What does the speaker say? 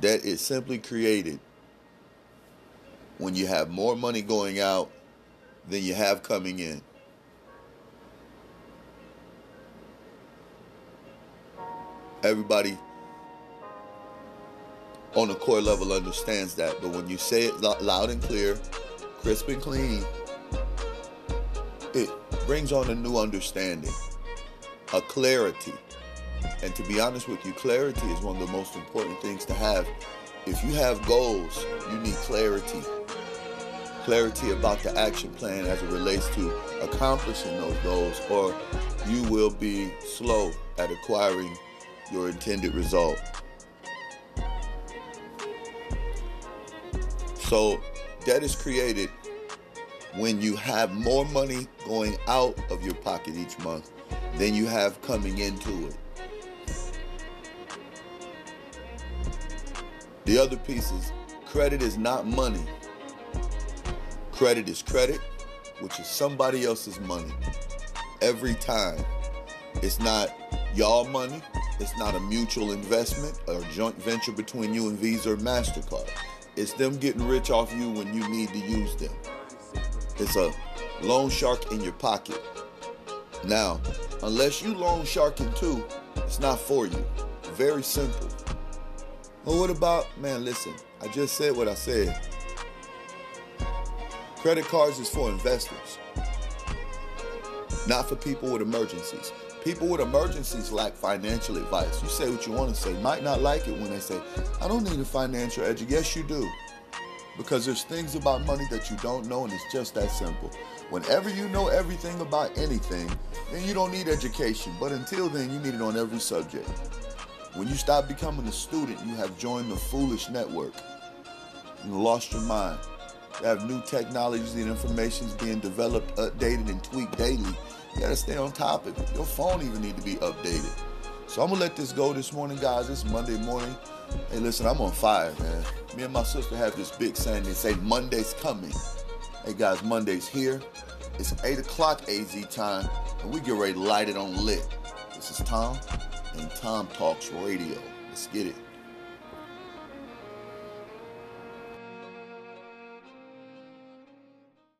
Debt is simply created when you have more money going out than you have coming in. Everybody on the core level understands that, but when you say it loud and clear, crisp and clean, it brings on a new understanding, a clarity. And to be honest with you, clarity is one of the most important things to have. If you have goals, you need clarity. Clarity about the action plan as it relates to accomplishing those goals, or you will be slow at acquiring your intended result. So, debt is created when you have more money going out of your pocket each month than you have coming into it. The other piece is credit is not money. Credit is credit, which is somebody else's money. Every time. It's not y'all money. It's not a mutual investment or joint venture between you and Visa or MasterCard. It's them getting rich off you when you need to use them. It's a loan shark in your pocket. Now, unless you loan sharking too, it's not for you. Very simple. Well, what about, man, listen, I just said what I said. Credit cards is for investors, not for people with emergencies. People with emergencies lack financial advice. You say what you want to say. Might not like it when they say, I don't need a financial education. Yes, you do. Because there's things about money that you don't know, and it's just that simple. Whenever you know everything about anything, then you don't need education. But until then, you need it on every subject. When you stop becoming a student, you have joined the foolish network. You lost your mind. You have new technologies and information being developed, updated, and tweaked daily. You gotta stay on top of it. Your phone even need to be updated. So I'm gonna let this go this morning, guys. It's Monday morning. Hey, listen, I'm on fire, man. Me and my sister have this big saying. They say Monday's coming. Hey, guys, Monday's here. It's 8 o'clock AZ time, and we get ready to light it on lit. This is Tom and Tom Talks Radio. Let's get it.